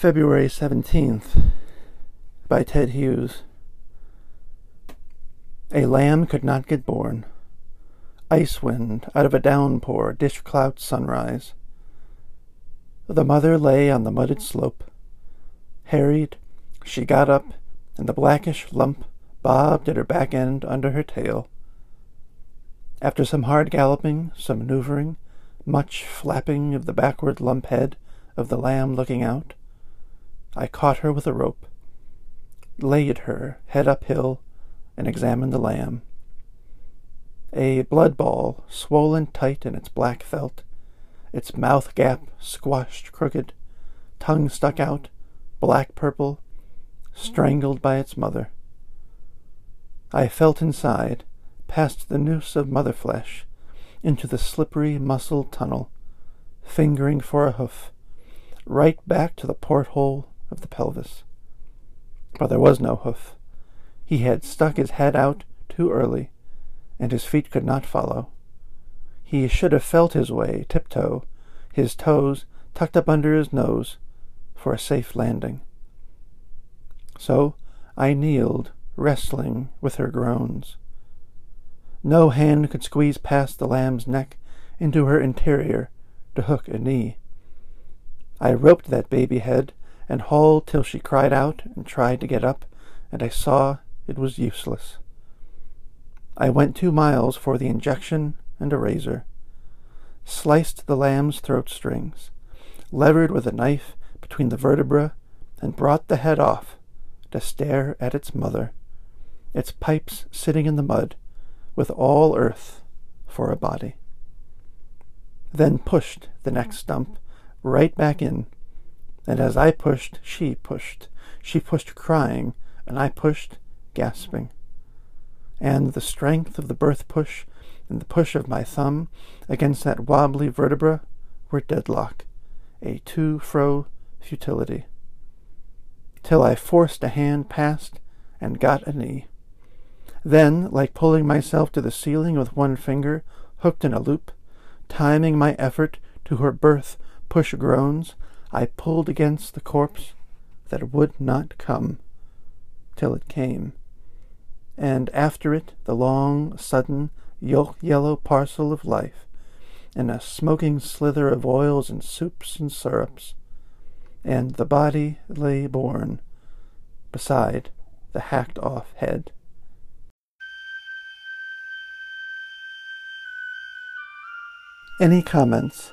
February 17th by Ted Hughes. A lamb could not get born. Ice wind out of a downpour, dish cloud sunrise. The mother lay on the mudded slope. Harried, she got up, and the blackish lump bobbed at her back end under her tail. After some hard galloping, some maneuvering, much flapping of the backward lump head of the lamb looking out, I caught her with a rope, laid her head uphill, and examined the lamb. A blood ball, swollen tight in its black felt, its mouth gap squashed crooked, tongue stuck out, black purple, strangled by its mother. I felt inside, past the noose of mother flesh, into the slippery muscled tunnel, fingering for a hoof, right back to the porthole of the pelvis. But there was no hoof. He had stuck his head out too early, and his feet could not follow. He should have felt his way tiptoe, his toes tucked up under his nose, for a safe landing. So I kneeled, wrestling with her groans. No hand could squeeze past the lamb's neck into her interior to hook a knee. I roped that baby head and hauled till she cried out and tried to get up, and I saw it was useless. I went two miles for the injection and a razor, sliced the lamb's throat strings, levered with a knife between the vertebra, and brought the head off to stare at its mother, its pipes sitting in the mud, with all earth for a body. Then pushed the next stump right back in, and as I pushed, she pushed. She pushed crying, and I pushed gasping. And the strength of the birth push and the push of my thumb against that wobbly vertebra were deadlock, a to-fro futility till I forced a hand past and got a knee. Then, like pulling myself to the ceiling with one finger hooked in a loop, timing my effort to her birth push groans, I pulled against the corpse that would not come till it came, and after it the long, sudden, yolk yellow parcel of life, and a smoking slither of oils and soups and syrups, and the body lay born beside the hacked off head. Any comments